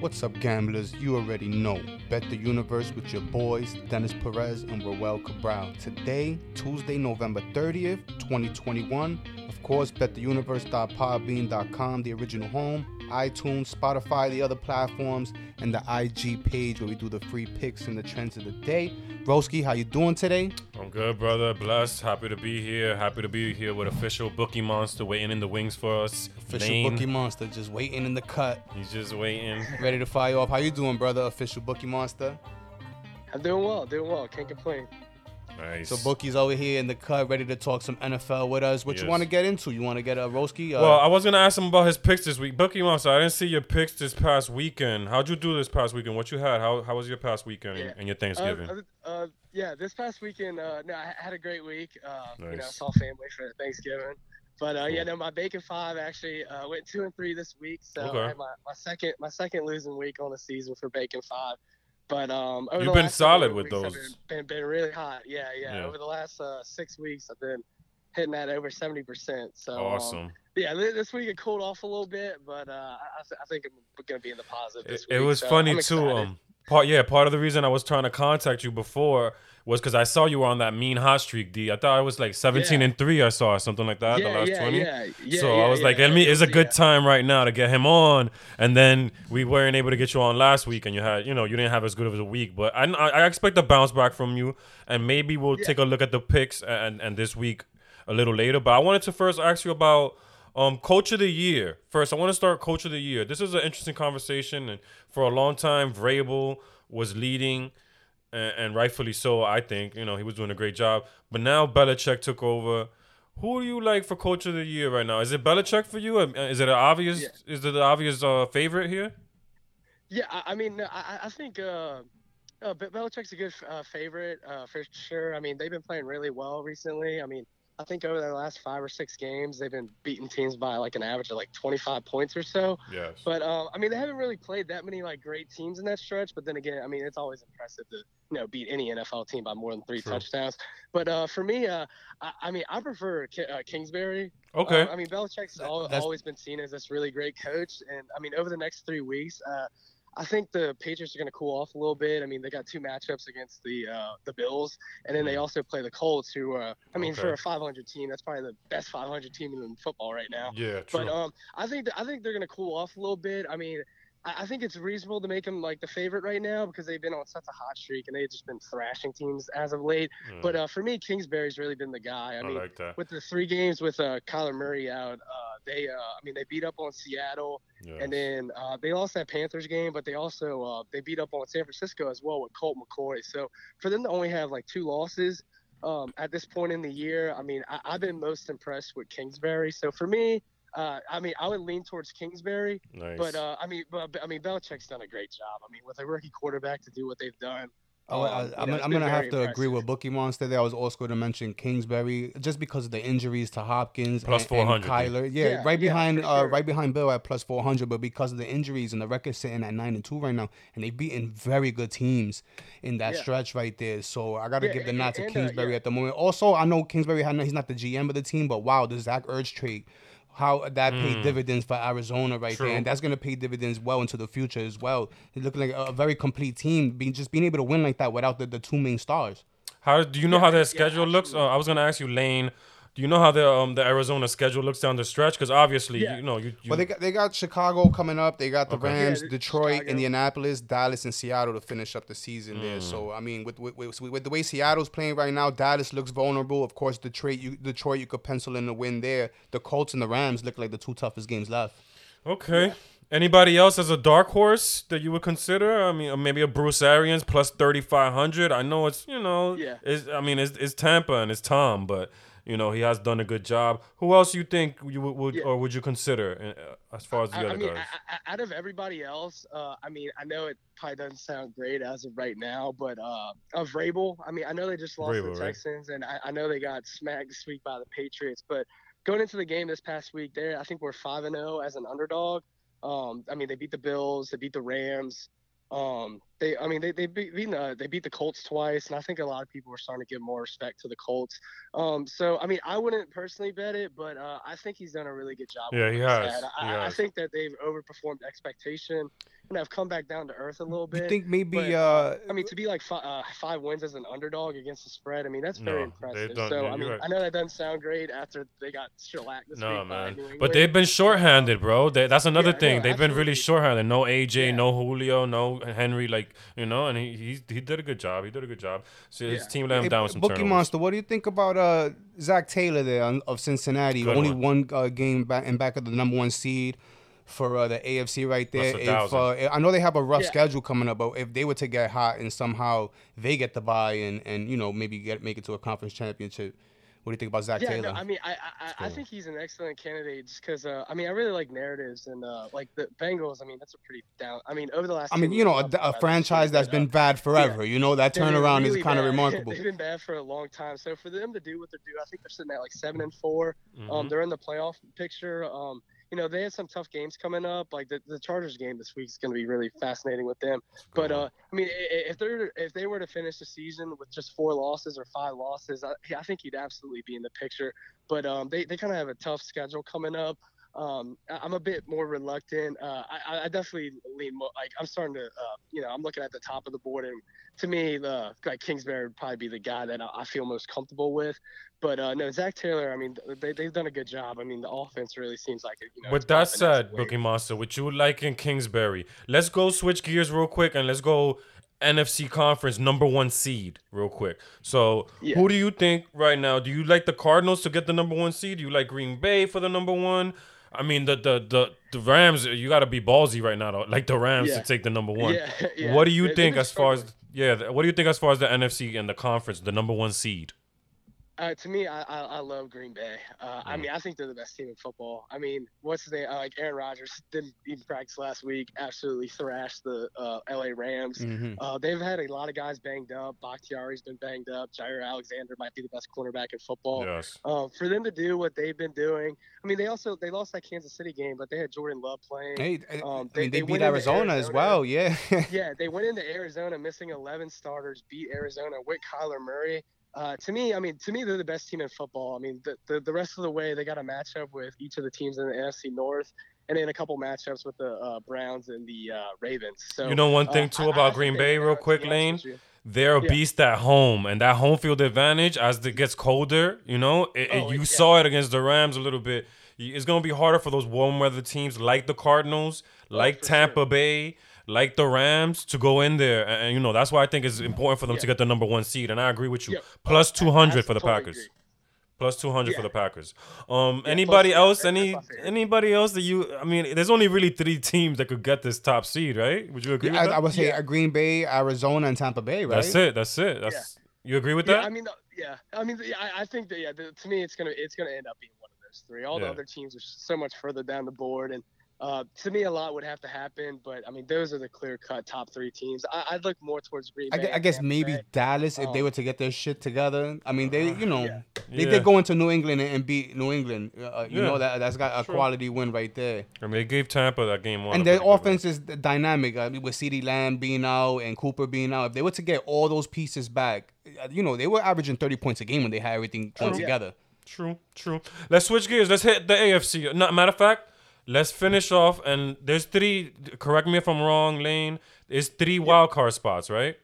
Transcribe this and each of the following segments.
What's up, gamblers? You already know. Bet the universe with your boys, Dennis Perez and Roel Cabral. Today, Tuesday, November 30th, 2021. Of course, bettheuniverse.podbean.com, the original home, iTunes, Spotify, the other platforms, and the IG page where we do the free picks and the trends of the day. Broski, how you doing today? I'm good, brother. Blessed. Happy to be here. Happy to be here with official Bookie Monster waiting in the wings for us. Official Lane, Bookie Monster just waiting in the cut, He's just waiting. ready to fire off. How you doing, brother? Official Bookie Monster. I'm doing well, doing well. Can't complain. Nice. So Bookie's over here in the cut, ready to talk some NFL with us. What you want to get into? You want to get a Roski? Uh, well, I was gonna ask him about his picks this week. Bookie Monster, I didn't see your picks this past weekend. How'd you do this past weekend? What you had? How how was your past weekend and- Yeah. and your Uh, Thanksgiving? Uh, uh, yeah, this past weekend, uh, no, I had a great week. Uh, You know, Nice. saw family for Thanksgiving. But uh, yeah, Cool. no, my bacon five actually uh, went two and three this week. So Okay. I had my, my second my second losing week on the season for bacon five. But um, over You've been solid with those. Been, been been really hot. Yeah, yeah. Yeah. Over the last uh, six weeks, I've been hitting that over seventy percent. So um, awesome. yeah, this week it cooled off a little bit, but uh, I, I th- I think I'm going to be in the positive. It, This it week, was so funny too. Um, part yeah, part of the reason I was trying to contact you before was because I saw you were on that mean hot streak. D. I thought I was like seventeen Yeah. and three. I saw or something like that. yeah, the last yeah, twenty. Yeah, yeah, so I was like, let me. it It's a good time right now to get him on. And then we weren't able to get you on last week, and you had, you know, you didn't have as good of a week. But I, I I expect a bounce back from you, and maybe we'll take a look at the picks and and this week a little later. But I wanted to first ask you about. Um, coach of the year. First, I want to start coach of the year. This is an interesting conversation, and for a long time, Vrabel was leading, and, and rightfully so. I think you know he was doing a great job. But now Belichick took over. Who do you like for coach of the year right now? Is it Belichick for you? Is it an obvious? Yeah. Is it the obvious uh, favorite here? Yeah, I, I mean, I, I- I think uh, uh, Belichick's a good uh, favorite uh, for sure. I mean, they've been playing really well recently. I mean, I think over the last five or six games, they've been beating teams by like an average of like 25 points or so. Yes. But um, I mean, they haven't really played that many like great teams in that stretch. But then again, I mean, it's always impressive to you know beat any NFL team by more than three True. touchdowns. But uh, for me, uh, I, I mean, I prefer Ki- uh, Kingsbury. okay. Uh, I mean, Belichick's That's- always been seen as this really great coach, and I mean, over the next three weeks, uh, I think the Patriots are going to cool off a little bit. I mean, they got two matchups against the uh, the Bills, and then they also play the Colts, who, uh, I mean, for a 500 team, that's probably the best 500 team in football right now. yeah. True. But um, I think I think they're going to cool off a little bit. I mean. I I think it's reasonable to make them like the favorite right now because they've been on such a hot streak and they've just been thrashing teams as of late. Yeah, But uh, for me, Kingsbury's really been the guy. I I mean, like that. with the three games with uh, Kyler Murray out, uh, they, uh, I mean, they beat up on Seattle, Yes. and then uh, they lost that Panthers game, but they also uh, they beat up on San Francisco as well with Colt McCoy. So for them to only have like two losses um, at this point in the year, I mean, I, I've been most impressed with Kingsbury. So for me. Uh, I mean, I would lean towards Kingsbury, nice. but uh, I mean, but, I mean, Belichick's done a great job. I mean, with a rookie quarterback to do what they've done, Oh, I, um, you I'm, know, I'm gonna have very to agree with Bookie Monster there. I was also going to mention Kingsbury just because of the injuries to Hopkins Plus and, and 400, Kyler. Yeah, Yeah, right yeah, behind for uh, sure. right behind Bill at plus 400, but because of the injuries and the record sitting at nine and two right now, and they've beaten very good teams in that Yeah. stretch right there. So I got to Yeah, give the nod to and, uh, Kingsbury yeah. at the moment. Also, I know Kingsbury had he's not the GM of the team, but wow, the Zach Ertz trade. How that paid Mm. dividends for Arizona right True. there, and that's gonna pay dividends well into the future as well. It's looking like a, a very complete team, being just being able to win like that without the, the two main stars. How do you know Yeah, how their yeah, schedule looks? Uh. I was gonna ask you, Lane. Do you know how the um the Arizona schedule looks down the stretch? Because obviously, Yeah. you know, you, you Well, they got they got Chicago coming up. They got the Okay. Rams, Yeah, Detroit, Chicago. Indianapolis, Dallas, and Seattle to finish up the season there. So I mean, with, with with with the way Seattle's playing right now, Dallas looks vulnerable. Of course, Detroit you Detroit you could pencil in the win there. The Colts and the Rams look like the two toughest games left. okay. Anybody else as a dark horse that you would consider? I mean, uh, maybe a Bruce Arians plus thirty five hundred. I know it's you know, Yeah. It's, I mean, it's, it's Tampa and it's Tom, but you know he has done a good job. Who else you think you would, would Yeah. or would you consider uh, as far as the I, other I mean, guys? I, out of everybody else, uh, I mean, I know it probably doesn't sound great as of right now, but uh, of Vrabel, I mean, I know they just lost Vrabel, the right? Texans, and I, I know they got smacked this week by the Patriots. But going into the game this past week, there, I think we're five and zero as an underdog. Um, I mean, they beat the Bills, they beat the Rams. Um, they, I mean, they they beat beat, uh, they beat the Colts twice, and I think a lot of people are starting to give more respect to the Colts. Um, so I mean, I wouldn't personally bet it, but uh, I think he's done a really good job. Yeah, he has. had. I, He I- I think that they've overperformed expectation. and have come back down to earth a little bit. You think maybe? but, uh, I mean, to be like five, uh, five wins as an underdog against the spread, I mean, that's very No, impressive. done- so, yeah, I mean, right. I know that doesn't sound great after they got shellacked this No week man, New but they've been shorthanded, bro. They, that's another Yeah, no, thing. they've been really absolutely. shorthanded. No AJ, Yeah. no Julio, no Henry. Like you know, and he he, he did a good job. He did a good job. So his Yeah. team let him Hey, down with some Bookie turnovers. Monster, what do you think about uh Zac Taylor there on, of Cincinnati? Good Only one. one uh, game back and back of the number one seed for uh, the AFC right there. That's a If uh, I know they have a rough Yeah. schedule coming up, but if they were to get hot and somehow they get the buy and and you know maybe get make it to a conference championship, what do you think about Zac Yeah, Taylor? no, I mean, I I, I, I think he's an excellent candidate just because uh, I mean, I really like narratives and uh, like the Bengals. I mean, that's a pretty down. I mean, over the last. I mean, you know, a, a, a I've- franchise that's that's been bad forever. You know, that turnaround really is kind of remarkable. They've been bad for a long time. So for them to do what they do, I think they're sitting at like seven and 4 Mhm. Um, they're in the playoff picture. Um, you know, they had some tough games coming up. Like the, the Chargers game this week is going to be really fascinating with them. But uh, I mean, if they're if they were to finish the season with just four losses or five losses, I, I think he'd absolutely be in the picture. But um, they they kind of have a tough schedule coming up. Um, I'm a bit more reluctant. Uh, I, I definitely lean more like I'm starting to, uh, you know, I'm looking at the top of the board, and to me, the like Kingsbury would probably be the guy that I, I feel most comfortable with. But uh, no, Zac Taylor. I mean, they they've done a good job. I mean, the offense really seems like it. You know, With that said. Bookie Monster, with you liking Kingsbury, let's go switch gears real quick and let's go NFC conference number one seed real quick. So, Yeah. who do you think right now? Do you like the Cardinals to get the number one seed? Do you like Green Bay for the number one? I mean, the the the, the Rams. You got to be ballsy right now, though. Like the Rams Yeah. to take the number one. Yeah, yeah. What do you They- think as far as yeah? What do you think as far as the NFC and the conference, the number one seed? Uh, to me, I, I, I love Green Bay. Uh, I Mm. mean, I think they're the best team in football. I mean, what's his name? Uh, like Aaron Rodgers didn't even practice last week. Absolutely thrashed the uh, LA Rams. Mhm. Uh, they've had a lot of guys banged up. Bakhtiari's been banged up. Jaire Alexander might be the best cornerback in football. Yes. Uh, for them to do what they've been doing, I mean, they also they lost that Kansas City game, but they had Jordan Love playing. Hey, I- Um, I they- mean, they, they beat into Arizona, as well. Yeah. yeah, they went into Arizona missing 11 starters, beat Arizona with Kyler Murray. Uh, to me, I mean, to me, they're the best team in football. I mean, the, the, the rest of the way, they got a matchup with each of the teams in the NFC North, and then a couple matchups with the uh, Browns and the uh, Ravens. So You know one uh, thing too about Green Bay, real quick, Lane. They're a Yeah. beast at home, and that home field advantage as it gets colder, you know, it, it- Oh, you yeah. saw it against the Rams a little bit. It's gonna be harder for those warm weather teams like the Cardinals, like Oh, Tampa sure. Bay, like the Rams to go in there, and, and, you know that's why I think it's important for them to get the number one seed. And I agree with you. Yeah. Two hundred for the totally Packers. agree. Plus two hundred for the Packers. Um, Yeah, anybody plus- else? Any anybody else that you? I mean, there's only really three teams that could get this top seed, right? Would you agree with I, that? I would say Yeah. uh, Green Bay, Arizona, and Tampa Bay, right? That's it. That's it. That's you agree with Yeah, that? I mean, the- yeah, I mean, yeah, I, I think that yeah, the, to me, it's gonna it's gonna end up being one of those three. All Yeah. the other teams are so much further down the board, and uh, to me, a lot would have to happen. But I mean, those are the clear cut top three teams. I, I'd look more towards Green I, Bay. gue- I guess Tampa maybe Bay. Dallas if they Um, were to get their shit together. I mean, they you know Yeah. they Yeah. did go into New England and, and beat New England. Uh, you Yeah. know that that's got a Sure. quality win right there. I mean, they gave Tampa that game one. and their offense is dynamic. I mean, with CeeDee Lamb being out and Cooper being out, if they were to get all those pieces back, uh, you know, they were averaging 30 points a game when they had everything put True. Yeah. together. True, true. Let's switch gears. Let's hit the AFC. No, matter of fact, let's finish off. And there's three. Correct me if I'm wrong, Lane. There's three wild card spots, right?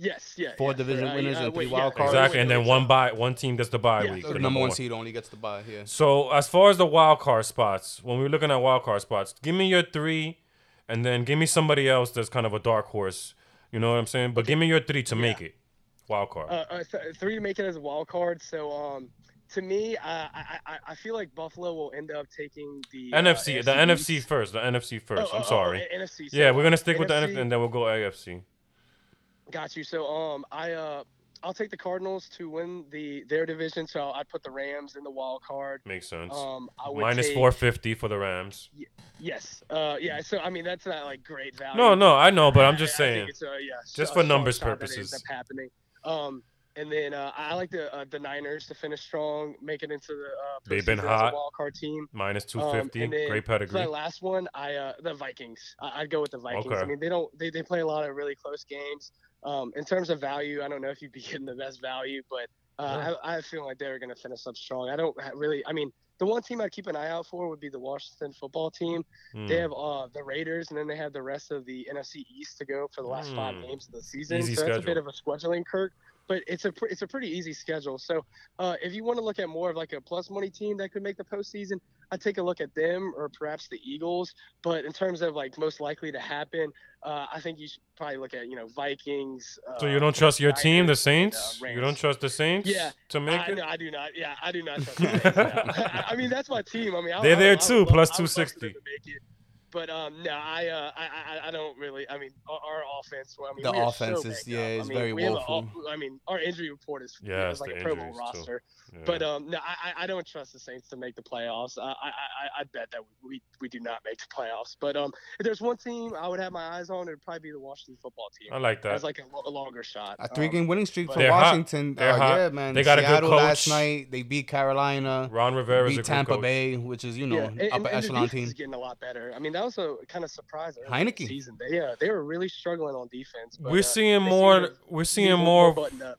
Yes, yeah. Four yeah, division uh, winners uh, and three wait, wild yeah, cards. Exactly. And then one so- bye. One team gets the bye Yeah, week. so for The the number one one. seed only gets the bye here. So as far as the wild card spots, when we're looking at wild card spots, give me your three, and then give me somebody else that's kind of a dark horse. You know what I'm saying? But give me your three to make it wild card. Uh, uh, th- three to make it as a wild card. So, um, to me, uh, I, I I feel like Buffalo will end up taking the uh, NFC, the NFC East. first. The NFC first. Oh, I'm oh, oh, sorry. oh, NFC. yeah, we're gonna stick with the NFC, NFC and then we'll go AFC. Got you. So um, I uh, I'll take the Cardinals to win the their division. So I'd put the Rams in the wild card. Makes sense. Um, I would Minus take- 450 for the Rams. Yes. Uh, yeah. So I mean, that's not like great value. No, no, I know, but I'm I- just I saying. it's, uh, yeah, Just a for numbers that purposes. happening. Um, and then uh, I like the uh, the Niners to finish strong, make it into the uh, They've been postseason as a hot. wild card team. Minus Um, 250. Great pedigree. that last one, I uh, the Vikings. I, I'd go with the Vikings. Okay. I mean, they don't they, they play a lot of really close games. Um, in terms of value, I don't know if you'd be getting the best value, but uh, I, I feel like they're going to finish up strong. I don't really. I mean, the one team I'd keep an eye out for would be the Washington football team. Mm. They have uh, the Raiders, and then they have the rest of the NFC East to go for the last five Mm. games of the season. Easy so that's a bit schedule. of a scheduling Kirk, but it's a it's a pretty easy schedule. So uh, if you want to look at more of like a plus money team that could make the postseason, I'd take a look at them or perhaps the Eagles. But in terms of like most likely to happen, uh, I think you should probably look at you know Vikings. Uh, So you don't trust your team, the Niners, and, uh, Saints? you don't trust the Saints? Yeah, To make I, it? no, I do not. Yeah, I do not trust the Saints. no. I, I mean, that's my team. I mean, I, They're I, there I too, love- plus I would love for them 260. to make it. But um, no, I, uh, I, I, I don't really. I mean, our, our offense. Well, I mean, The we offense so is- yeah, up. it's I mean, very we woeful. I mean, our injury report is Yeah, yeah, it's like a Pro Bowl roster. Yeah. But um, no, I, I- I don't trust the Saints to make the playoffs. I, I, I, I bet that we, we do not make the playoffs. But um, if there's one team I would have my eyes on, it'd probably be the Washington football team. I like that. As like a, a longer shot. A three Um, game winning streak but- for They're hot. Washington. They're uh, hot. Yeah, man. They got a good Seattle last coach. night. They beat Carolina. Ron Rivera's a beat good Tampa coach. Bay, which is you know yeah, and, and- upper and echelon the defense team. is getting a lot better. I mean, that was a kind of surprise. early the Heinicke. season. They uh, they were really struggling on defense. But, We're uh, seeing more. seem We're seeing a more. little buttoned up.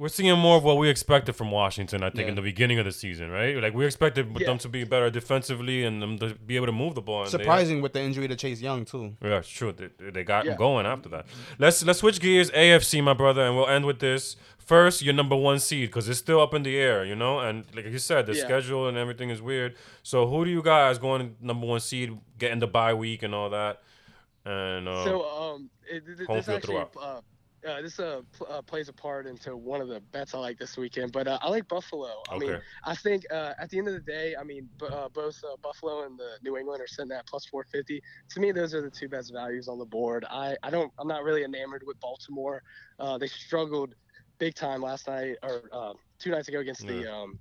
We're seeing more of what we expected from Washington. I think Yeah. in the beginning of the season, right? Like we expected Yeah. them to be better defensively and them to be able to move the ball. and they- Surprising with the injury to Chase Young too. Yeah, it's true. They, they got Yeah. going after that. Let's let's switch gears. AFC, my brother, and we'll end with this. First, your number one seed because it's still up in the air, you know. And like you said, the Yeah. schedule and everything is weird. So who do you guys going number one seed, getting the bye week and all that? And uh, So um, it, th- th- home this actually uh, uh, this uh, pl- uh, plays a part into one of the bets I like this weekend. But uh, I like Buffalo. I mean, I think uh, at the end of the day, I mean, b- uh, both uh, Buffalo and the New England are sitting at plus 450. To me, those are the two best values on the board. I, I don't, I'm not really enamored with Baltimore. Uh, they struggled big time last night or uh, two nights ago against the um,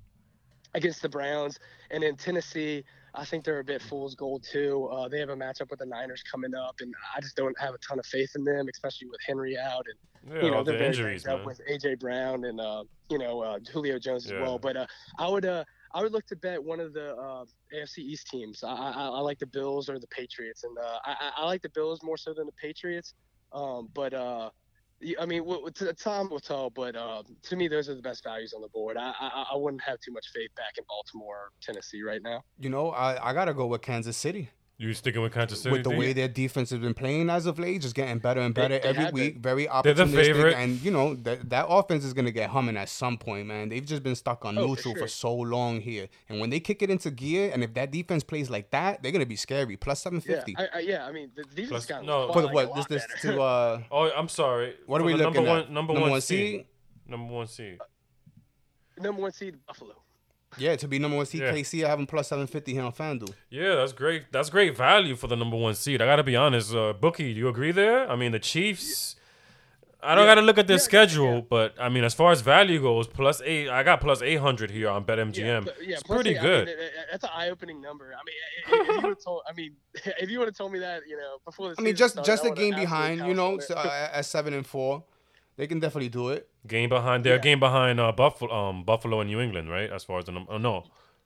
against the Browns, and in Tennessee. I think they're a bit fool's gold too. Uh, they have a matchup with the Niners coming up, and I just don't have a ton of faith in them, especially with Henry out and yeah, you know they're the injuries, up with AJ Brown and uh, you know uh, Julio Jones as Yeah. well. But uh, I would uh, I would look to bet one of the uh, AFC East teams. I, I, I like the Bills or the Patriots, and uh, I, I- like the Bills more so than the Patriots. Um, but uh, I mean, time will tell. But uh, to me, those are the best values on the board. I, I I wouldn't have too much faith back in Baltimore Tennessee right now. You know, I, I gotta go with Kansas City. You sticking with Kansas City? with the way their defense has been playing as of late, just getting better and better they every week. been. Very They're the opportunistic, favorite. and you know that that offense is gonna get humming at some point, man. They've just been stuck on Oh, neutral for, sure. so long here, and when they kick it into gear, and if that defense plays like that, they're gonna be scary. Plus Plus seven fifty. Yeah. I, I, yeah. I mean, the defense Plus- got no. quite, For like, what? This this better. to uh, Oh, I'm sorry. what are we looking number at? One, number, one seed. Number one seed. number one seed Buffalo. Yeah, to be number one seed Yeah. KC, I have them plus seven fifty here on FanDuel. Yeah, that's great. That's great value for the number one seed. I gotta be honest, uh, Bookie. Do you agree there? I mean, the Chiefs. I don't Yeah. gotta look at their Yeah, schedule, yeah. but I mean, as far as value goes, plus eight. I got plus eight hundred here on BetMGM. Yeah, but- yeah, it's pretty eight, good. I mean, it- it- that's an eye-opening number. I mean, if, you would have told, I mean, if you would have told me that, you know, before the I mean, just started, just a game behind, you know, on so, uh, at seven and four, they can definitely do it. Game behind. They're Yeah. game behind uh, Buffalo, um, Buffalo and New England, right? As far as the number. Oh, no,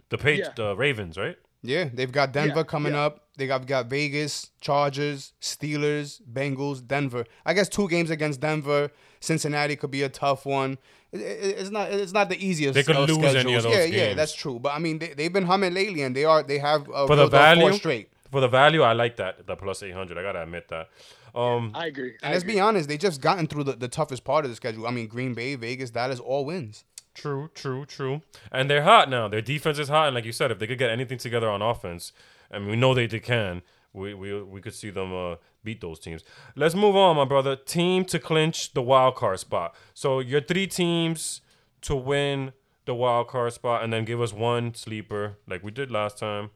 the Page, Yeah. the Ravens, right? Yeah, they've got Denver Yeah, coming yeah. up. They got got Vegas, Chargers, Steelers, Bengals, Denver. I guess two games against Denver. Cincinnati could be a tough one. It- it- it's not it's not the easiest. They could of lose any of schedules. those Yeah, yeah, that's true. But I mean, they they've been humming lately, and they are they have uh, For the reeled four value? straight. For the value, I like that. The plus eight hundred. I gotta admit that. Um, I agree. And let's agree. be honest, they just gotten through the, the toughest part of the schedule. I mean, Green Bay, Vegas, that is all wins. True, true, true. And they're hot now. Their defense is hot, and like you said, if they could get anything together on offense, and we know they, they can, we, we we could see them uh, beat those teams. Let's move on, my brother. Team to clinch the wild card spot. So your three teams to win the wild card spot, and then give us one sleeper like we did last time.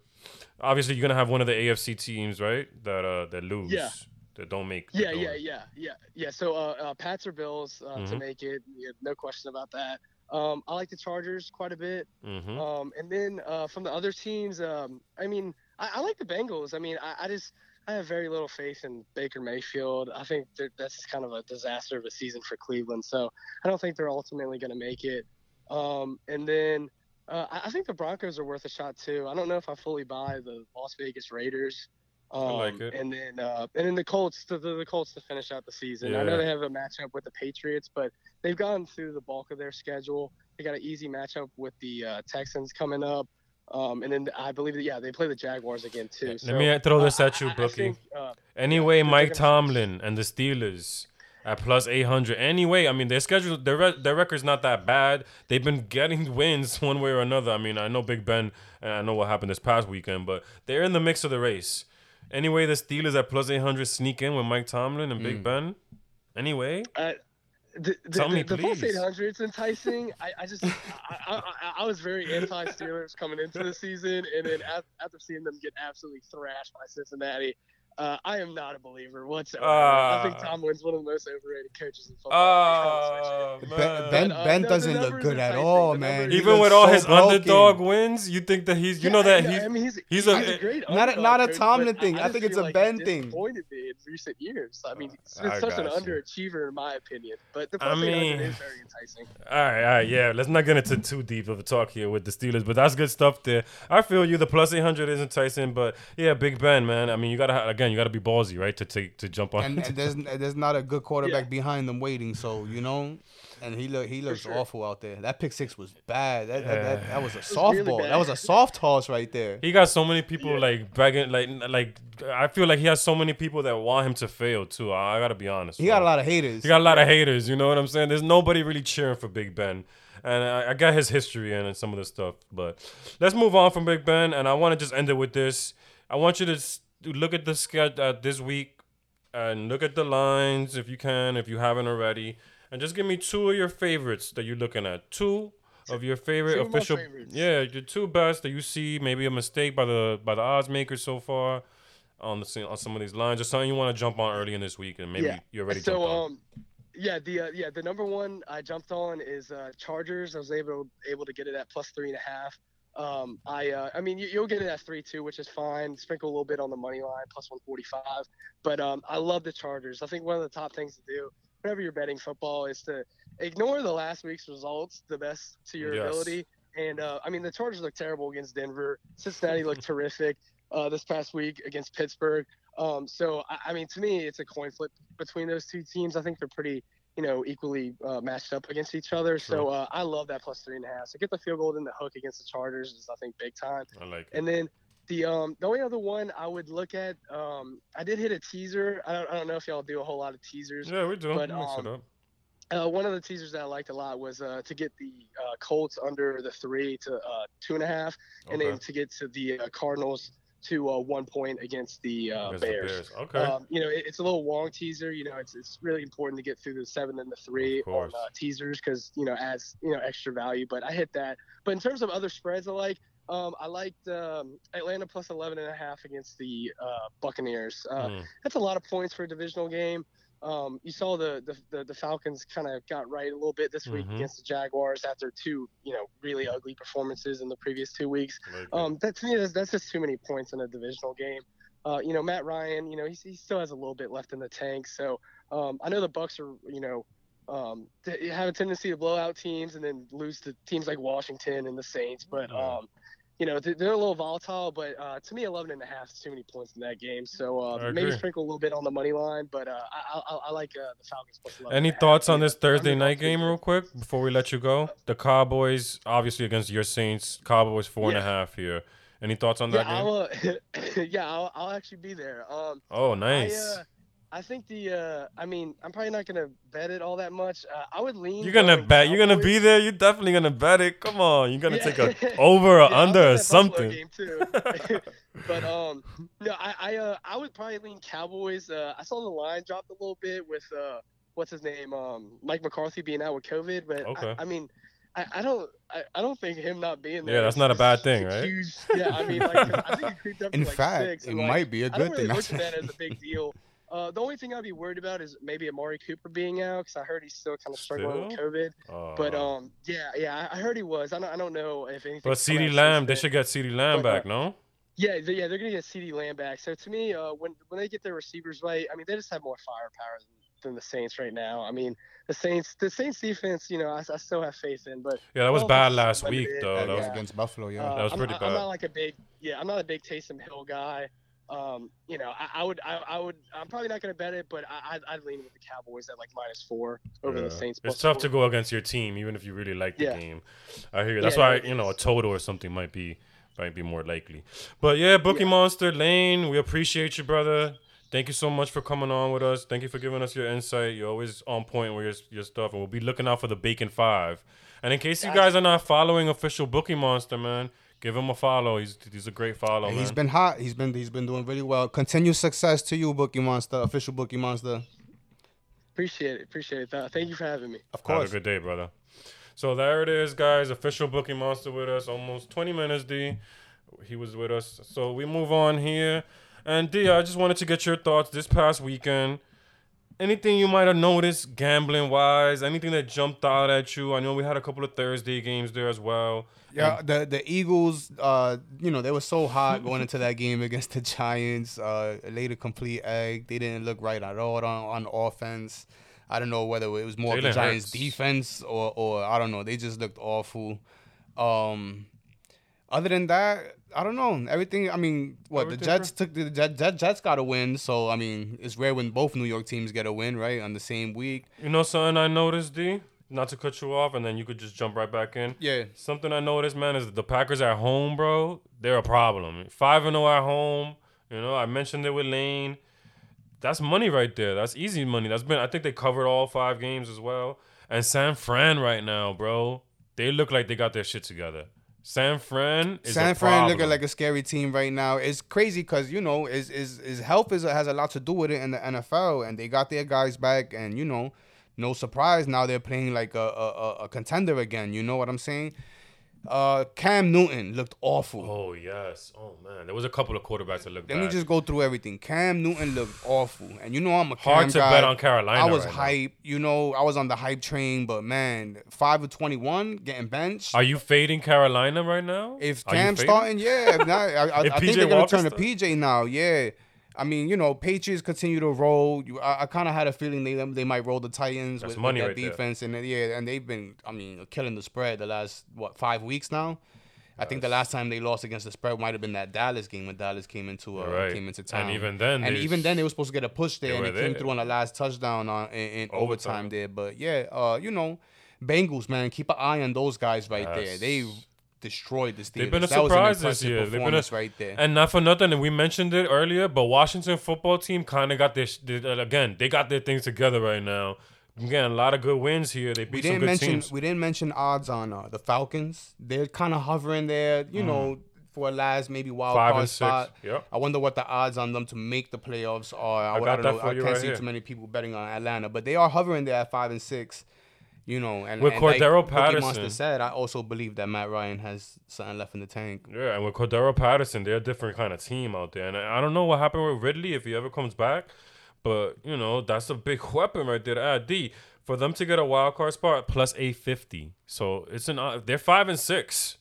Obviously, you're gonna have one of the AFC teams, right? That uh that lose. Yeah. That don't make. Yeah, yeah, yeah, yeah, yeah. So uh, uh, Pats or Bills uh, to Mhm. make it. Yeah, no question about that. Um, I like the Chargers quite a bit. Mm-hmm. Um, and then uh, from the other teams, um, I mean, I, I like the Bengals. I mean, I, I just I have very little faith in Baker Mayfield. I think that that's kind of a disaster of a season for Cleveland. So I don't think they're ultimately going to make it. Um, and then uh, I, I think the Broncos are worth a shot too. I don't know if I fully buy the Las Vegas Raiders. Um, like it. And then uh, and then the Colts, the, the, the Colts to finish out the season. I know they have a matchup with the Patriots, but they've gone through the bulk of their schedule. They got an easy matchup with the uh, Texans coming up. Um, and then I believe that yeah, they play the Jaguars again too. Let So, me throw this uh, at you, I- I think, uh, Anyway, Mike Tomlin and the Steelers at plus 800. Anyway, I mean, their schedule, their, re- their record's not that bad. They've been getting wins one way or another. I mean, I know Big Ben, and I know what happened this past weekend, but they're in the mix of the race. Anyway, the Steelers at plus 800 sneak in with Mike Tomlin and Mm. Big Ben. Anyway, Uh, the, the, Tell me, the, the please. 800 is enticing. I, I just I, I, I, I was very anti Steelers coming into the season, and then after seeing them get absolutely thrashed by Cincinnati, uh, I am not a believer whatsoever. I think Ah. Tomlin's one of the most overrated coaches in football. oh, Ben, man. ben, Uh, Ben the- the doesn't look good at all, man. Even with all so his broken. underdog wins, you think that he's, you know that Yeah, he's, I mean, he's he's he's a- a, great Not a- underdog not a Tomlin but thing. I just think it's a like Ben thing. Disappointed me in recent years. I mean, he's been I such an you. underachiever in my opinion. But the I plus 800 mean- is very enticing. All right, all right, yeah. Let's not get into too deep of a talk here with the Steelers, but that's good stuff there. I feel you. The plus eight hundred is enticing, but yeah, Big Ben, man. I mean, you gotta ha- again, you gotta be ballsy, right, to take to jump on. and, and there's there's not a good quarterback Yeah. behind them waiting. So you know, and he look he looks sure. awful out there. That pick six was bad. That that, that, that was a softball. really that was a soft toss right there. he got so many people like begging, like like. I feel like he has so many people that want him to fail too. I, I gotta be honest. He got a lot of haters. He got a lot of haters. You know what I'm saying? There's nobody really cheering for Big Ben. And I, I got his history and some of the stuff. But let's move on from Big Ben. And I want to just end it with this. I want you to s- look at the schedule uh, this week and look at the lines if you can, if you haven't already. And just give me two of your favorites that you're looking at. Two of your favorite Two official. favorites. Yeah, your two best that you see. Maybe a mistake by the by the odds makers so far on the on some of these lines, or something you want to jump on early in this week, and maybe Yeah. you already so um yeah the uh, yeah the number one i jumped on is uh chargers i was able able to get it at plus three and a half um i uh i mean you, you'll get it at three two which is fine sprinkle a little bit on the money line plus 145 but um i love the chargers i think one of the top things to do whenever you're betting football is to ignore the last week's results the best to your Yes. ability and uh, I mean, the Chargers look terrible against Denver. Cincinnati looked terrific uh, this past week against Pittsburgh. Um, so, I, I mean, to me, it's a coin flip between those two teams. I think they're pretty, you know, equally uh, matched up against each other. So, uh, I love that plus three and a half. So, get the field goal in the hook against the Chargers is, I think, big time. I like it. And then the um the only other one I would look at, um, I did hit a teaser. I don't, I don't know if y'all do a whole lot of teasers. Yeah, we do. But, We um, up. Uh, one of the teasers that I liked a lot was uh, to get the uh, Colts under the three to uh, two and a half, and Okay. then to get to the uh, Cardinals to uh, one point against the, uh, the Bears. Okay. Um, you know, it, it's a little long teaser. You know, it's it's really important to get through the seven and the three on uh, teasers because you know adds you know extra value. But I hit that. But in terms of other spreads, I like. Um, I liked um, Atlanta plus 11 and a half against the uh, Buccaneers. Uh, Mm. that's a lot of points for a divisional game. Um, you saw the the, the, the Falcons kind of got right a little bit this week Mhm. against the Jaguars after two you know really ugly performances in the previous two weeks. Um, that to me that's, that's just too many points in a divisional game. Uh, you know Matt Ryan, you know he's, he still has a little bit left in the tank. So um, I know the Bucs are you know um, they have a tendency to blow out teams and then lose to teams like Washington and the Saints, but um, you know, they're a little volatile, but uh, to me, 11 and a half is too many points in that game. So uh, maybe sprinkle a little bit on the money line, but uh, I, I, I like uh, the Falcons plus 11 Any and a half. thoughts on this Thursday underdog night game, real quick, before we let you go? The Cowboys, obviously against your Saints. Cowboys four and a half here. Any thoughts on Yeah, that game? I'll, uh, yeah, I'll, I'll actually be there. Um, oh, I, nice. uh, I think the, uh, I mean, I'm probably not gonna bet it all that much. Uh, I would lean. you're gonna going bet. You're gonna be there. You're definitely gonna bet it. Come on. You're gonna Yeah. take a over or Yeah, under or something. Game too. but um, no, I I, uh, I would probably lean Cowboys. Uh, I saw the line dropped a little bit with uh, what's his name, um, Mike McCarthy being out with COVID. But Okay. I, I mean, I, I don't I, I don't think him not being there. Yeah, that's not a bad thing, right? Huge. Yeah, I mean, like, 'cause I think it creeped up to In like fact, six, it and, like, might be a I don't good really thing. look at that as a big deal. Uh, the only thing I'd be worried about is maybe Amari Cooper being out because I heard he's still kind of struggling with Still? COVID. But Uh, um, yeah, yeah, I I heard he was. I don't, I don't know if anything. but CeeDee Lamb, they should get CeeDee Lamb But, uh, back, no? Yeah, they, yeah, they're gonna get CeeDee Lamb back. So to me, uh, when when they get their receivers right, I mean, they just have more firepower than, than the Saints right now. I mean, the Saints, the Saints defense, you know, I, I still have faith in, but Yeah, that was bad last week, though. that That was was, yeah. against Buffalo, yeah. uh, That was I'm pretty not, bad. I'm not like a big, yeah, I'm not a big Taysom Hill guy. Um, you know, I, I would, I, I would, I'm probably not gonna bet it, but I, I'd, I'd lean with the Cowboys at like minus four over Yeah. the Saints. It's tough four. to go against your team, even if you really like the Yeah. game. I hear. That's Yeah, why you know a total or something might be might be more likely. But yeah, Bookie Monster Lane, we appreciate you, brother. Thank you so much for coming on with us. Thank you for giving us your insight. You're always on point with your, your stuff, and we'll be looking out for the Bacon Five. And in case you guys are not following official Bookie Monster, man, give him a follow. He's he's a great follow. He's man. been hot. He's been he's been doing really well. Continued success to you, Bookie Monster, official Bookie Monster. Appreciate it. Appreciate it. Thank you for having me. Of course. Have course. a good day, brother. So there it is, guys. Official Bookie Monster with us. Almost 20 minutes, D. He was with us. So we move on here. And D, I just wanted to get your thoughts this past weekend. Anything you might have noticed gambling wise? Anything that jumped out at you? I know we had a couple of Thursday games there as well. Yeah, the the Eagles, uh, you know, they were so hot going into that game against the Giants. Uh, laid a complete egg. They didn't look right at all on, on offense. I don't know whether it was more of the Giants' Hurts. defense or or I don't know. They just looked awful. Um, other than that, I don't know. Everything. I mean, what Everything the Jets took the Jet, Jet, Jets got a win. So I mean, it's rare when both New York teams get a win, right, on the same week. You know something I noticed, D? Not to cut you off, and then you could just jump right back in. Yeah. Something I noticed, man, is the Packers at home, bro. They're a problem. Five and zero at home. You know, I mentioned it with Lane. That's money right there. That's easy money. That's been. I think they covered all five games as well. And San Fran right now, bro. They look like they got their shit together. San Fran is San Fran looking like a scary team right now. It's crazy because you know is is is health is has a lot to do with it in the NFL, and they got their guys back, and you know, no surprise now they're playing like a a, a- a contender again. You know what I'm saying? Uh, Cam Newton looked awful. Oh yes. Oh man, there was a couple of quarterbacks that looked Let bad. me just go through everything. Cam Newton looked awful, and you know I'm a Hard Cam to guy. bet on Carolina I was right now. hype. You know, I was on the hype train, but man, five of twenty one getting benched. Are you fading Carolina right now? If Cam's starting, yeah. If not, I, I, If I think they're gonna Walker's turn to PJ now. Yeah. I mean, you know, Patriots continue to roll. You, I, I kind of had a feeling they they might roll the Titans That's with, money with right that there. defense, and yeah, and they've been, I mean, killing the spread the last what five weeks now. I think the last time they lost against the spread might have been that Dallas game when Dallas came into uh, You're right. came into And town. even then, and even then, they were supposed to get a push there, and it came there. through on the last touchdown on in, in overtime. Overtime. there. But yeah, uh, you know, Bengals man, keep an eye on those guys right there. They destroyed the Steelers. They've been a That surprise this year. They've been a, right there. And not for nothing, and we mentioned it earlier, but Washington football team kind of got their sh- uh, again. They got their things together right now. I'm getting a lot of good wins here. They beat some didn't good mention teams. we didn't mention odds on uh, the Falcons. They're kind of hovering there, you know, for a last maybe wild Mm. Five card and six. spot. Yep. I wonder what the odds on them to make the playoffs are. I, I, got don't that know. for I can't right see here. too many people betting on Atlanta, but they are hovering there at five and six. You know, and With and Cordarrelle like Patterson. Monster said, I also believe that Matt Ryan has something left in the tank. Yeah, and with Cordarrelle Patterson, they're a different kind of team out there. And I I don't know what happened with Ridley if he ever comes back, but you know that's a big weapon right there add. D for them to get a wild card spot plus eight fifty. So it's an uh, they're five and six.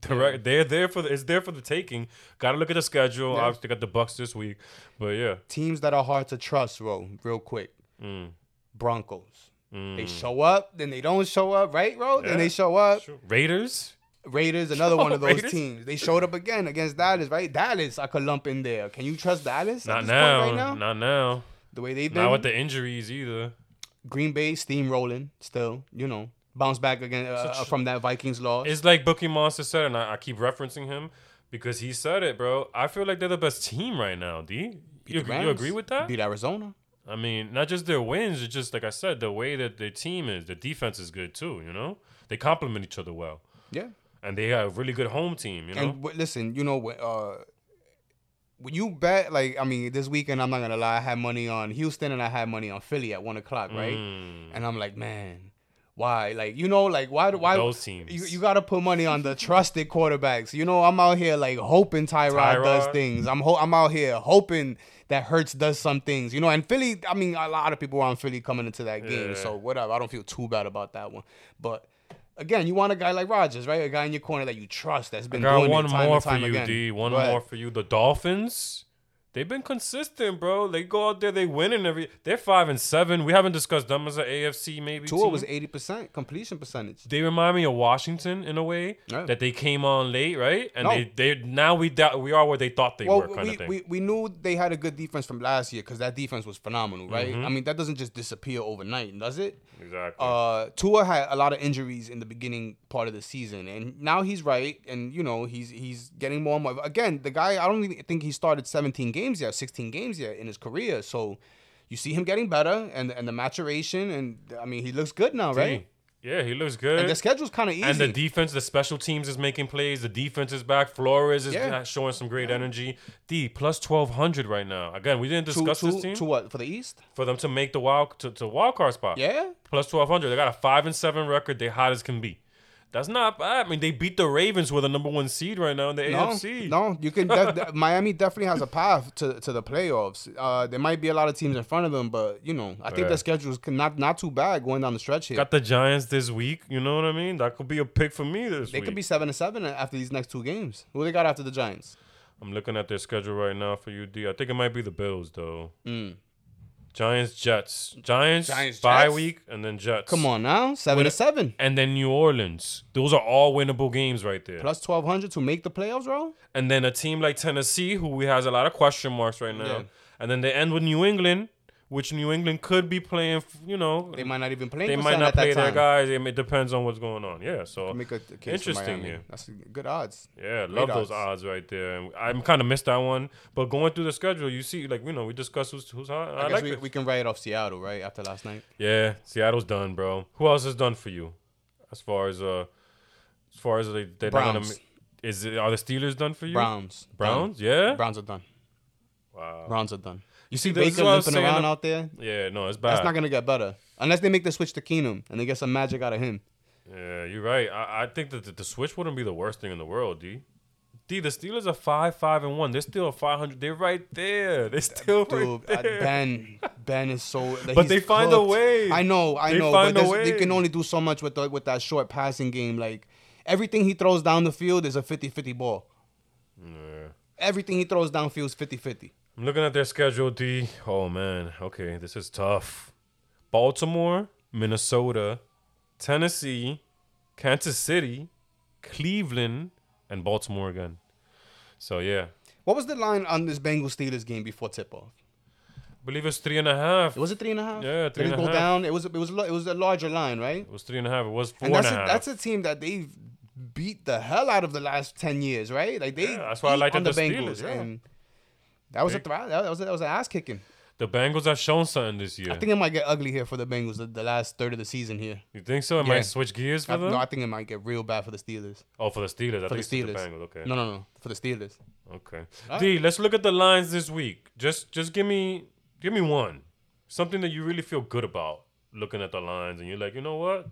They're, right, they're there for the, it's there for the taking. Got to look at the schedule. Yeah. Obviously, got the Bucs this week, but yeah, Teams that are hard to trust, bro. Real quick, Mm. Broncos. They Mm. show up, then they don't show up, right, bro? Yeah. Then they show up. Sure. Raiders. Raiders, another one of those Raiders? teams. They showed up again against Dallas, right? Dallas, I could lump in there. Can you trust Dallas? Not now, right now? Not now. The way they've been. Not with the injuries either. Green Bay steamrolling still, you know. Bounce back again uh, Such- from that Vikings loss. It's like Bookie Monster said, and I, I keep referencing him because he said it, bro. I feel like they're the best team right now. D, you, the you agree with that? Beat Arizona. I mean, not just their wins, it's just like I said, the way that their team is. The defense is good too. You know, they complement each other well, Yeah. and they have a really good home team. You know, And listen, you know, uh, when you bet, like, I mean, this weekend, I'm not going to lie, I had money on Houston and I had money on Philly at 1 o'clock, right? Mm. And I'm like, man, why? Like, you know, like, why? why Those teams. You, you got to put money on the trusted quarterbacks. You know, I'm out here, like, hoping Tyrod, does things. I'm, ho- I'm out here hoping that Hurts does some things. You know, and Philly, I mean, a lot of people were on Philly coming into that game. Yeah. So, whatever. I don't feel too bad about that one. But, Again, you want a guy like Rodgers, right? A guy in your corner that you trust that's been doing one it time more and for you, again. D. One Go ahead. more for you. The Dolphins. They've been consistent, bro. They go out there, they win and every. They're five and seven. We haven't discussed them as an AFC maybe. Tua team. was eighty percent completion percentage. They remind me of Washington in a way Yeah. that they came on late, right? And No. they they now we doubt we are where they thought they Well, were, kind we, of thing. we, we knew they had a good defense from last year because that defense was phenomenal, right? Mm-hmm. I mean, that doesn't just disappear overnight, does it? exactly. Uh, Tua had a lot of injuries in the beginning part of the season, and now he's right, and you know he's he's getting more and more. Again, the guy, I don't even think he started 17 games yet, 16 games yet in his career. So you see him getting better, and and the maturation, and I mean he looks good now, right? yeah, he looks good. And the schedule's kind of easy. And the defense, the special teams is making plays. The defense is back. Flores is Yeah. showing some great energy. D plus twelve hundred right now. Again, we didn't to, discuss to, this team to what for the East? for them to make the wild to, to wild card spot. Yeah, plus twelve hundred. They got a five and seven record. They hot as can be. That's not bad. I mean, they beat the Ravens with a number one seed right now in the no, AFC. no, you can. def- Miami definitely has a path to, to the playoffs. Uh, there might be a lot of teams in front of them, but you know, I think Yeah. the schedule's not not too bad going down the stretch here. Got the Giants this week. You know what I mean? That could be a pick for me this They week. could be seven and seven after these next two games. Who they got after the Giants? I'm looking at their schedule right now for UD. I think it might be the Bills though. Mm. Giants, Jets, Giants, Giants, bye Jets? week, and then Jets. Come on now, seven to seven And then New Orleans. Those are all winnable games right there. plus twelve hundred to make the playoffs, bro. and then a team like Tennessee, who has a lot of question marks right now. Yeah. And then they end with New England, which New England could be playing. You know, They might not even play. they might not play their guys. It, depends on what's going on. Yeah, so Make a, case Interesting here. That's good odds. yeah, Great love those odds. odds right there. I'm kind of missed that one, but going through the schedule, you see, like you know, we discussed who's who's hot. I, I, guess like we, we can write off Seattle right after last night. Yeah, Seattle's done, bro. Who else is done for you? As far as uh, as far as they they're not gonna. Is it are the Steelers done for you? Browns. Browns, yeah. Browns are done. Wow. Browns are done. You see Baker what I was limping around out there. Yeah, no, it's bad. That's not gonna get better unless they make the switch to Keenum and they get some magic out of him. Yeah, you're right. I, I think that the, the switch wouldn't be the worst thing in the world, D. D, the Steelers are five, five, and one. They're still five hundred. They're right there. They're still Dude, right uh. Ben, Ben is so. But they find a way. I know, I They know, find but a there's- they can only do so much with the, with that short passing game. Like everything he throws down the field is a 50-50 ball. Yeah. Everything he throws downfield is 50-50. I'm looking at their schedule, D. Oh man, okay, this is tough. Baltimore, Minnesota, Tennessee, Kansas City, Cleveland, and Baltimore again. So yeah, What was the line on this Bengals Steelers game before tip off? I believe it's three and a half. Was it three and a half? Yeah, three Did and it a go half. down? It was it was it was a larger line, right? It was three and a half. It was four And and that's a a, half. that's a team that they've beat the hell out of the last ten years, right? Like they Yeah, that's why I on the the Steelers, Bengals, yeah. and that was a Big- that was a, that was an ass kicking. the Bengals have shown something this year. I think it might get ugly here for the Bengals the, the last third of the season here. you think so? It Yeah. might switch gears for I, them. no, I think it might get real bad for the Steelers. oh, for the Steelers. I For think the it's Steelers. the Bengals. Okay. No, no, no, for the Steelers. Okay. D, let's look at the lines this week. Just just give me give me one. Something that you really feel good about looking at the lines and you're like, you know what?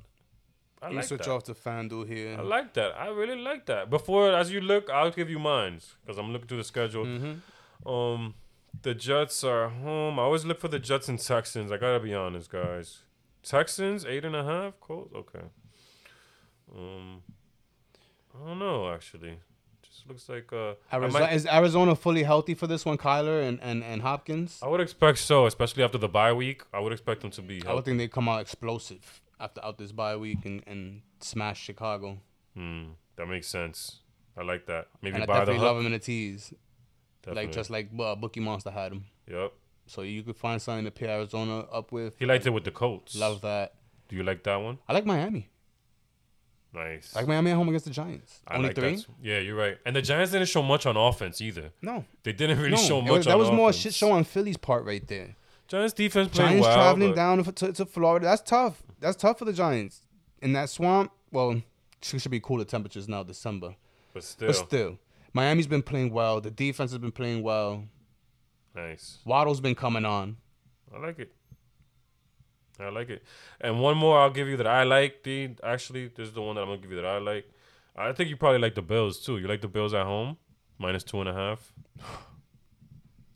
I Let me like switch that. off to FanDuel here. I like that. I really like that. Before as you look, I'll give you mines because I'm looking through the schedule. Mm-hmm. Um the Jets are home. I always look for the Jets and Texans. I gotta be honest, guys. Texans, eight and a half? Close? Okay. Um I don't know actually. Just looks like uh Arizona, might- is Arizona fully healthy for this one, Kyler and, and, and Hopkins? I would expect so, especially after the bye week. I would expect them to be. I would think they come out explosive after out this bye week and, and smash Chicago. Hmm, that makes sense. I like that. Maybe And I buy the definitely love hook. him in the tees, Definitely. like just like uh, Bookie Monster had him. Yep. So you could find something to pair Arizona up with. He liked it with the Colts. Love that. Do you like that one? I like Miami. Nice. I like Miami at home against the Giants. I Only like three? Yeah, you're right. And the Giants didn't show much on offense either. No, They didn't really no. show much. was- that was more offense. shit show on Philly's part right there. Giants defense played Giants well, traveling but- down to, to Florida. That's tough. That's tough for the Giants in that swamp. Well, it should be cooler temperatures now, December. but still, But still, Miami's been playing well. The defense has been playing well. nice. Waddle's been coming on. I like it. I like it. And one more I'll give you that I like. D actually, this is the one that I'm gonna give you that I like. I think you probably like the Bills too. You like the Bills at home, minus two and a half.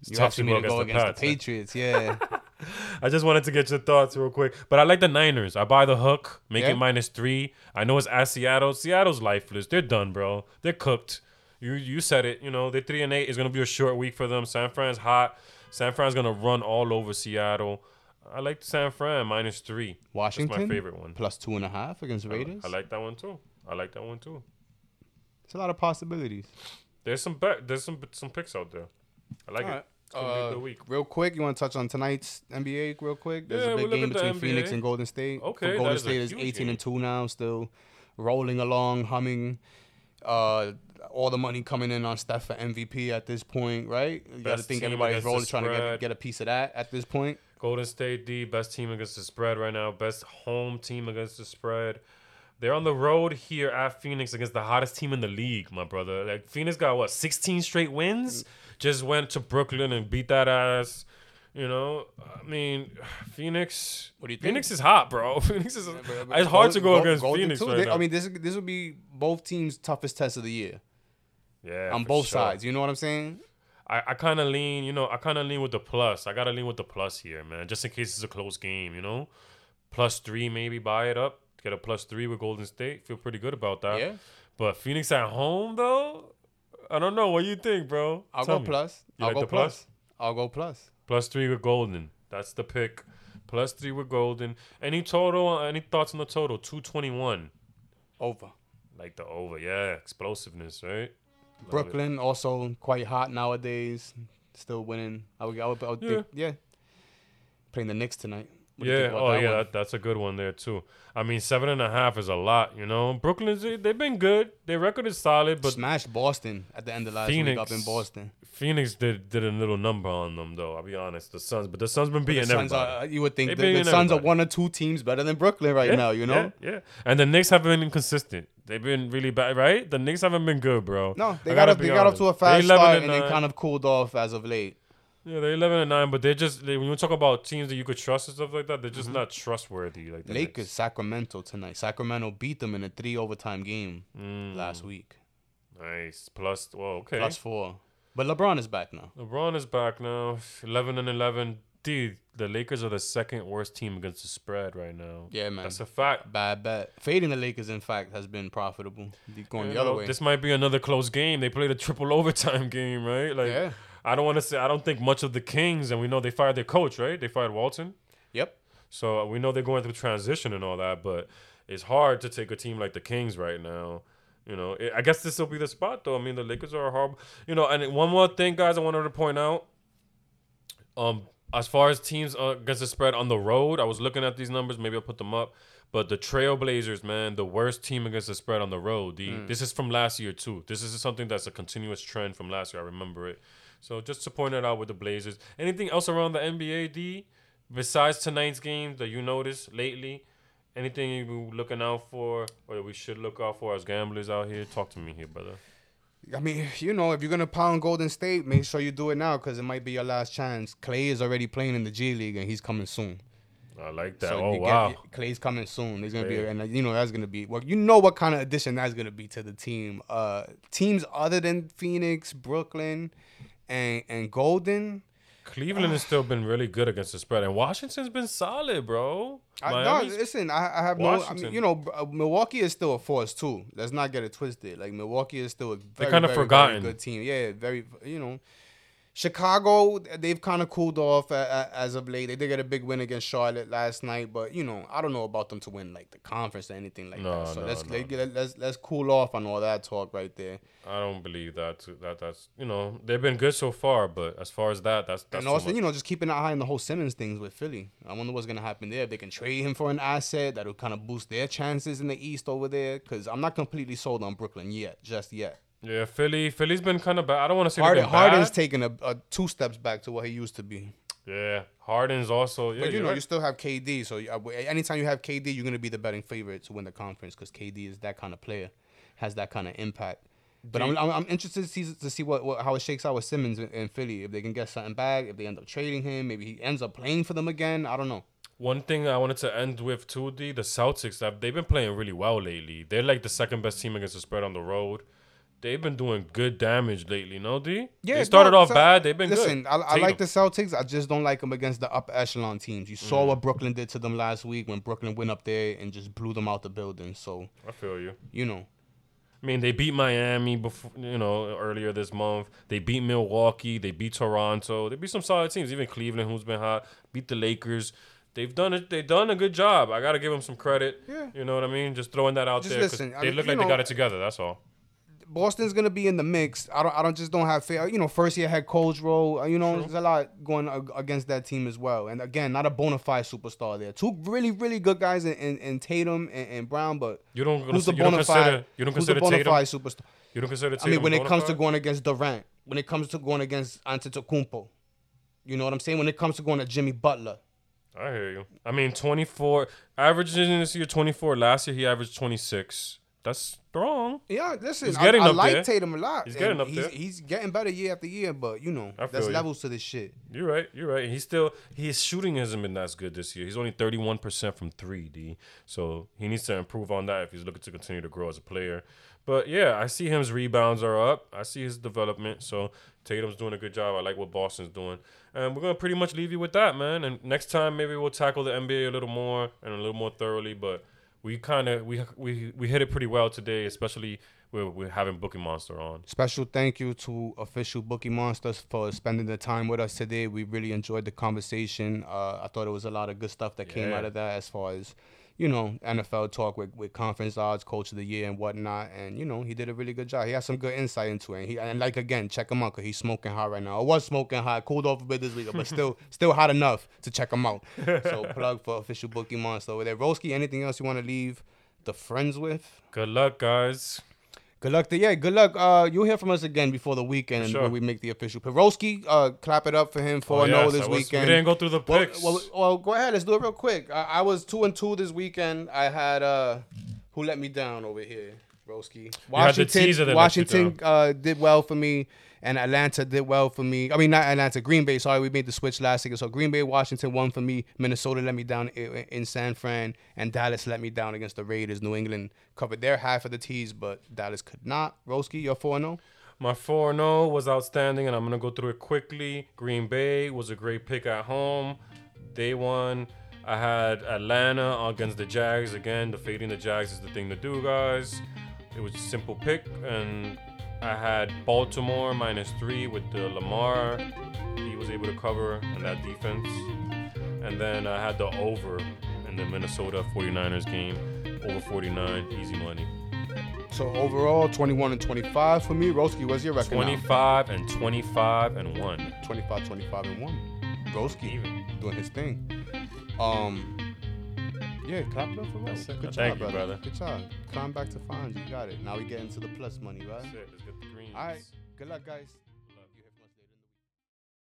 It's You tough to go against the Pats, eh? Patriots, yeah. I just wanted to get your thoughts real quick. But I like the Niners. I buy the hook, make Yeah. it minus three. I know it's at Seattle. Seattle's lifeless. They're done, bro. They're cooked. You you said it. You know, they three and eight is gonna be a short week for them. San Fran's hot. San Fran's gonna run all over Seattle. I like San Fran minus three. Washington, That's my favorite one. plus two and a half against Raiders. I like that one too. I like that one too. It's a lot of possibilities. There's some bet. There's some some picks out there. I like All it. right. It's gonna be a Uh. Real quick, you want to touch on tonight's NBA real quick? There's Yeah, a big game between Phoenix and Golden State. Okay, Golden is State is huge 18 and 2 now, still rolling along, humming. Uh, all the money coming in on Steph for MVP at this point, right? You got to think everybody's rolling, trying to get, get a piece of that at this point. Golden State D, best team against the spread right now. Best home team against the spread. They're on the road here at Phoenix against the hottest team in the league, my brother. Like Phoenix got what, 16 straight wins? Just went to Brooklyn and beat that ass. You know, I mean, Phoenix. What do you think? Phoenix is hot, bro. Phoenix is. But- but it's hard to go against Golden Phoenix right they- now. I mean, this this will be both teams' toughest test of the year yeah, on both sure. sides. You know what I'm saying? I, I kind of lean, you know, I kind of lean with the plus. I gotta lean with the plus here, man, just in case it's a close game, you know. Plus three, maybe buy it up, get a plus three with Golden State. Feel pretty good about that. Yeah. But Phoenix at home though, I don't know. What you think, bro? I'll Tell go me. plus. You I'll like go plus? plus. I'll go plus. Plus three with Golden. That's the pick. Plus three with Golden. Any total? Uh, any thoughts on the total? Two twenty one. Over. Like the over, yeah. Explosiveness, right? Love it. Brooklyn also quite hot nowadays. Still winning. I would, I would, I would think, yeah. Playing the Knicks tonight. What Yeah. Oh, that yeah. That, that's a good one there too. I mean, seven and a half is a lot. You know, Brooklyn's they- they've been good. Their record is solid, but smashed Boston at the end of last week up in Boston. Phoenix did did a little number on them though. I'll be honest. The Suns, but the Suns been beating The Suns everybody. are, you would think the, the Suns are one or two teams better than Brooklyn right Yeah, now. You know. Yeah, yeah. And the Knicks haven't been inconsistent. They've been really bad, right? The Knicks haven't been good, bro. No, they I got up. They got up to a. They fast 11 start and and then kind of cooled off as of late. Yeah, they're eleven and nine, but they're just they, when you talk about teams that you could trust and stuff like that, they're just not trustworthy. Like the Mm-hmm. Lakers, Knicks. Sacramento tonight. Sacramento beat them in a three overtime game Mm, last week. nice plus. Well, okay. Plus four. But LeBron is back now. LeBron is back now, eleven and eleven. Dude, the Lakers are the second worst team against the spread right now. Yeah, man. That's a fact. Bad bet. Fading the Lakers, in fact, has been profitable. Going You the other way. This might be another close game. They played a triple overtime game, right? Like, Yeah. I don't want to say. I don't think much of the Kings, and we know they fired their coach, right? They fired Walton, Yep. so uh, we know they're going through transition and all that. But it's hard to take a team like the Kings right now. You know, I- I guess this will be the spot, though. I mean, the Lakers are a horrible. You know, and one more thing, guys, I wanted to point out. Um, as far as teams uh, against the spread on the road, I was looking at these numbers. Maybe I'll put them up. But the Trailblazers, man, the worst team against the spread on the road. The, This is from last year too. This is something that's a continuous trend from last year. I remember it. So just to point it out with the Blazers. Anything else around the NBA, D, besides tonight's game that you noticed lately? Anything you looking out for, or that we should look out for as gamblers out here? Talk to me here, brother. I mean, you know, if you're gonna pound Golden State, make sure you do it now because it might be your last chance. Clay is already playing in the G League and he's coming soon. I like that. So oh you get- wow. Clay's coming soon. There's gonna be, and uh, you know that's gonna be. Well, you know what kind of addition that's gonna be to the team. Uh, teams other than Phoenix, Brooklyn, and and Golden. Cleveland has still been really good against the spread, and Washington's been solid, bro. I, no, listen, I, I have no. I mean, you know, uh, Milwaukee is still a force too. Let's not get it twisted. Like Milwaukee is still a very, kinda very, forgotten. very good team. Yeah, very. You know, Chicago, they've kind of cooled off as of late. They did get a big win against Charlotte last night, but you know, I don't know about them to win like the conference or anything like No, that. So no, let's no. let, let, let's let's cool off on all that talk right there. I don't believe that. That that's you know they've been good so far, but as far as that, that's that's and also, you know, just keeping an eye on the whole Simmons things with Philly. I wonder what's gonna happen there. If they can trade him for an asset that'll kind of boost their chances in the East over there. Because I'm not completely sold on Brooklyn yet, just yet. Yeah, Philly, Philly's been kind of bad. I don't want to say Harden. Harden's taking a, a two steps back to what he used to be. yeah, Harden's also. Yeah, but you know, right. you still have KD. So anytime you have KD, you're gonna be the betting favorite to win the conference because KD is that kind of player, has that kind of impact. But I'm, I'm, I'm interested to see to see what, what how it shakes out with Simmons in, in Philly. If they can get something back, if they end up trading him, maybe he ends up playing for them again. I don't know. One thing I wanted to end with too, D, the Celtics. They've been playing really well lately. They're like the second best team against the spread on the road. They've been doing good damage lately, no D? Yeah. they started no, off bad. They've been Listen, good. I, I like the Celtics. I just don't like them against the upper echelon teams. You saw Mm. what Brooklyn did to them last week when Brooklyn went up there and just blew them out the building. So I feel you. you know, I mean, they beat Miami before, you know, earlier this month. They beat Milwaukee. They beat Toronto. They beat some solid teams. Even Cleveland, who's been hot, beat the Lakers. They've done it. They've done a good job. I gotta give them some credit. Yeah. You know what I mean? Just throwing that out Just there. listen, I they mean, look like they got it together. That's all. Boston's gonna be in the mix. I don't. I don't just don't have faith. You know, first year head coach role. uh, You know, True. there's a lot going against that team as well. And again, not a bona fide superstar there. Two really, really good guys in, in, in Tatum and, and Brown, but You don't. who's the bona fide? You don't who's the consider bona fide superstar? You don't consider I mean, when it comes to going against Durant, when it comes to going against Antetokounmpo, you know what I'm saying? When it comes to going to Jimmy Butler, I hear you. I mean, 24 averaging this year 24. Last year he averaged 26. That's strong. yeah, listen, He's I, getting I up like there. Tatum a lot. He's getting up he's, there. He's getting better year after year, but you know, I there's you. levels to this shit. You're right. You're right. He's still his shooting hasn't been as good this year. He's only 31 percent from three D. So he needs to improve on that if he's looking to continue to grow as a player. But yeah, I see his rebounds are up. I see his development. So Tatum's doing a good job. I like what Boston's doing. And we're gonna pretty much leave you with that, man. And next time maybe we'll tackle the NBA a little more and a little more thoroughly. But we kind of we we we hit it pretty well today, especially with, with having Bookie Monster on. Special thank you to official Bookie Monsters for spending the time with us today. We really enjoyed the conversation. Uh, I thought it was a lot of good stuff that came out of that as far as, you know, NFL talk with, with conference odds, coach of the year, and whatnot. And, you know, he did a really good job. He had some good insight into it. And, he, and like, again, check him out because he's smoking hot right now. I was smoking hot, cooled off a bit this week, but still still hot enough to check him out. So, plug for official Bookie Monster over there. Roski, anything else you want to leave the friends with? Good luck, guys. Good luck to yeah, good luck. Uh you'll hear from us again before the weekend sure. when we make the official Peroski, uh clap it up for him for Oh, a no this was- weekend. We didn't go through the well, picks. well, well, go ahead, let's do it real quick. I, I was two and two this weekend. I had uh who let me down over here, Roski. had the Washington teaser that let Washington uh did well for me and Atlanta did well for me. I mean not Atlanta, Green Bay. Sorry, we made the switch last week. So Green Bay, Washington won for me. Minnesota let me down in San Fran, and Dallas let me down against the Raiders. New England covered their half of the tees, but Dallas could not. Roski, you're four oh? 0 My 4 0 was outstanding, and I'm going to go through it quickly. Green Bay was a great pick at home. Day one, I had Atlanta against the Jags. Again, the fading the Jags is the thing to do, guys. It was a simple pick, and I had Baltimore minus three with the Lamar. He was able to cover in that defense. And then I had the over in the Minnesota 49ers game. Over 49, easy money. So overall, 21 and 25 for me. Roski, what's your record? now? 25 and 25 and 1. 25, 25 and one. Roski Even. doing his thing. Um, yeah, clap it up for That's Roski. it. Good Thank job, you, brother. brother. Good job. Climb back to find you. got it. Now we get into the plus money, right? That's it. Let's get the greens. All right. Good luck, guys.